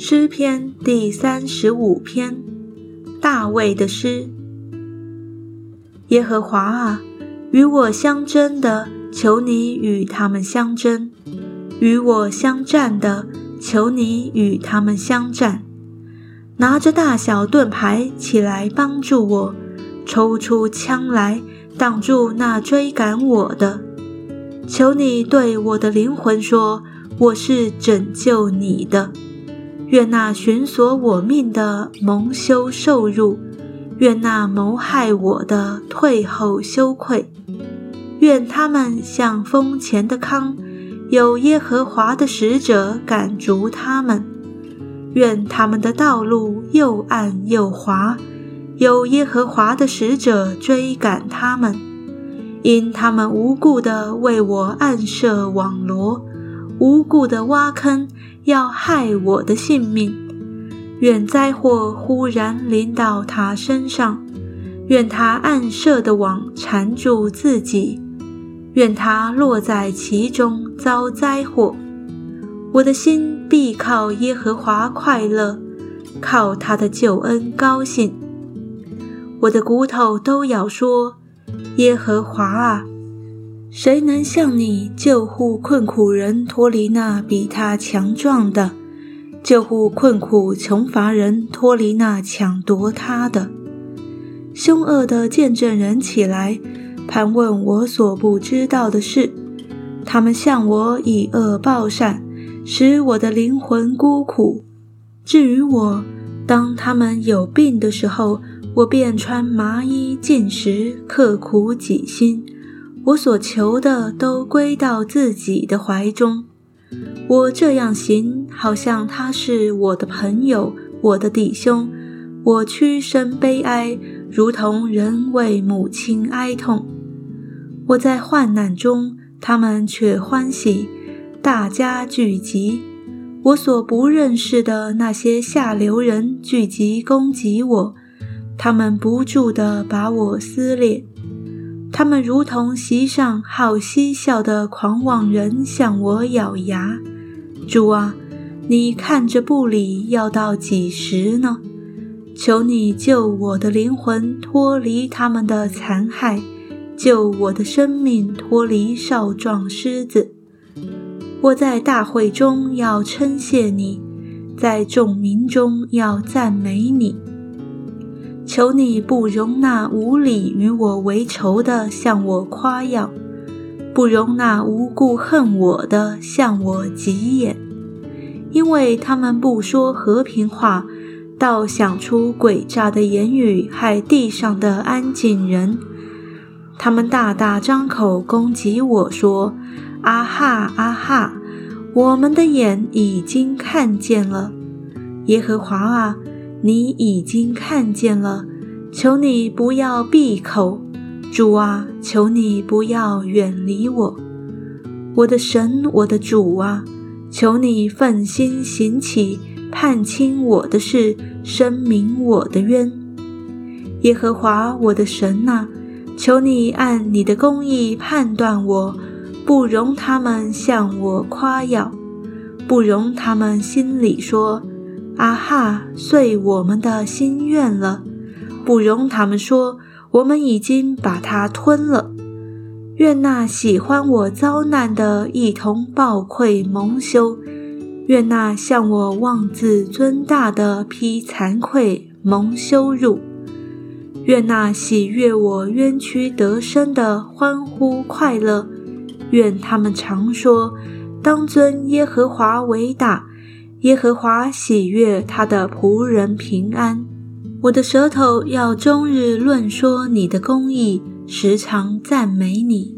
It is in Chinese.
诗篇第三十五篇，大卫的诗。耶和华啊，与我相争的，求你与他们相争；与我相战的，求你与他们相战。拿着大小盾牌起来帮助我，抽出枪来挡住那追赶我的。求你对我的灵魂说：“我是拯救你的。”愿那寻索我命的蒙羞受辱，愿那谋害我的退后羞愧，愿他们像风前的糠，有耶和华的使者赶逐他们；愿他们的道路又暗又滑，有耶和华的使者追赶他们，因他们无故的为我暗设网罗，无故的挖坑。要害我的性命，愿灾祸忽然临到他身上，愿他暗设的网缠住自己，愿他落在其中遭灾祸。我的心必靠耶和华快乐，靠他的救恩高兴。我的骨头都要说：耶和华啊！谁能像你救护困苦人脱离那比他强壮的，救护困苦穷乏人脱离那抢夺他的？凶恶的见证人起来盘问我所不知道的事，他们向我以恶报善，使我的灵魂孤苦。至于我，当他们有病的时候，我便穿麻衣进食，刻苦己心。我所求的都归到自己的怀中。我这样行，好像他是我的朋友，我的弟兄。我屈身悲哀，如同人为母亲哀痛。我在患难中，他们却欢喜，大家聚集。我所不认识的那些下流人聚集攻击我，他们不住地把我撕裂。他们如同席上好嬉笑的狂妄人，向我咬牙。主啊，你看着不理，要到几时呢？求你救我的灵魂脱离他们的残害，救我的生命脱离少壮狮子。我在大会中要称谢你，在众民中要赞美你。求你不容那无理与我为仇的向我夸耀，不容那无故恨我的向我挤眼，因为他们不说和平话，倒想出诡诈的言语害地上的安静人。他们大大张口攻击我说：“啊哈啊哈，我们的眼已经看见了，耶和华啊。”你已经看见了，求你不要闭口，主啊，求你不要远离我，我的神，我的主啊，求你奋心行起，判清我的事，申明我的冤。耶和华我的神呐，求你按你的公义判断我，不容他们向我夸耀，不容他们心里说。啊哈！遂我们的心愿了，不容他们说我们已经把它吞了。愿那喜欢我遭难的一同暴愧蒙羞，愿那向我妄自尊大的披惭愧蒙羞辱，愿那喜悦我冤屈得生的欢呼快乐，愿他们常说：当尊耶和华为大。耶和华喜悦他的仆人平安。我的舌头要终日论说你的公义，时常赞美你。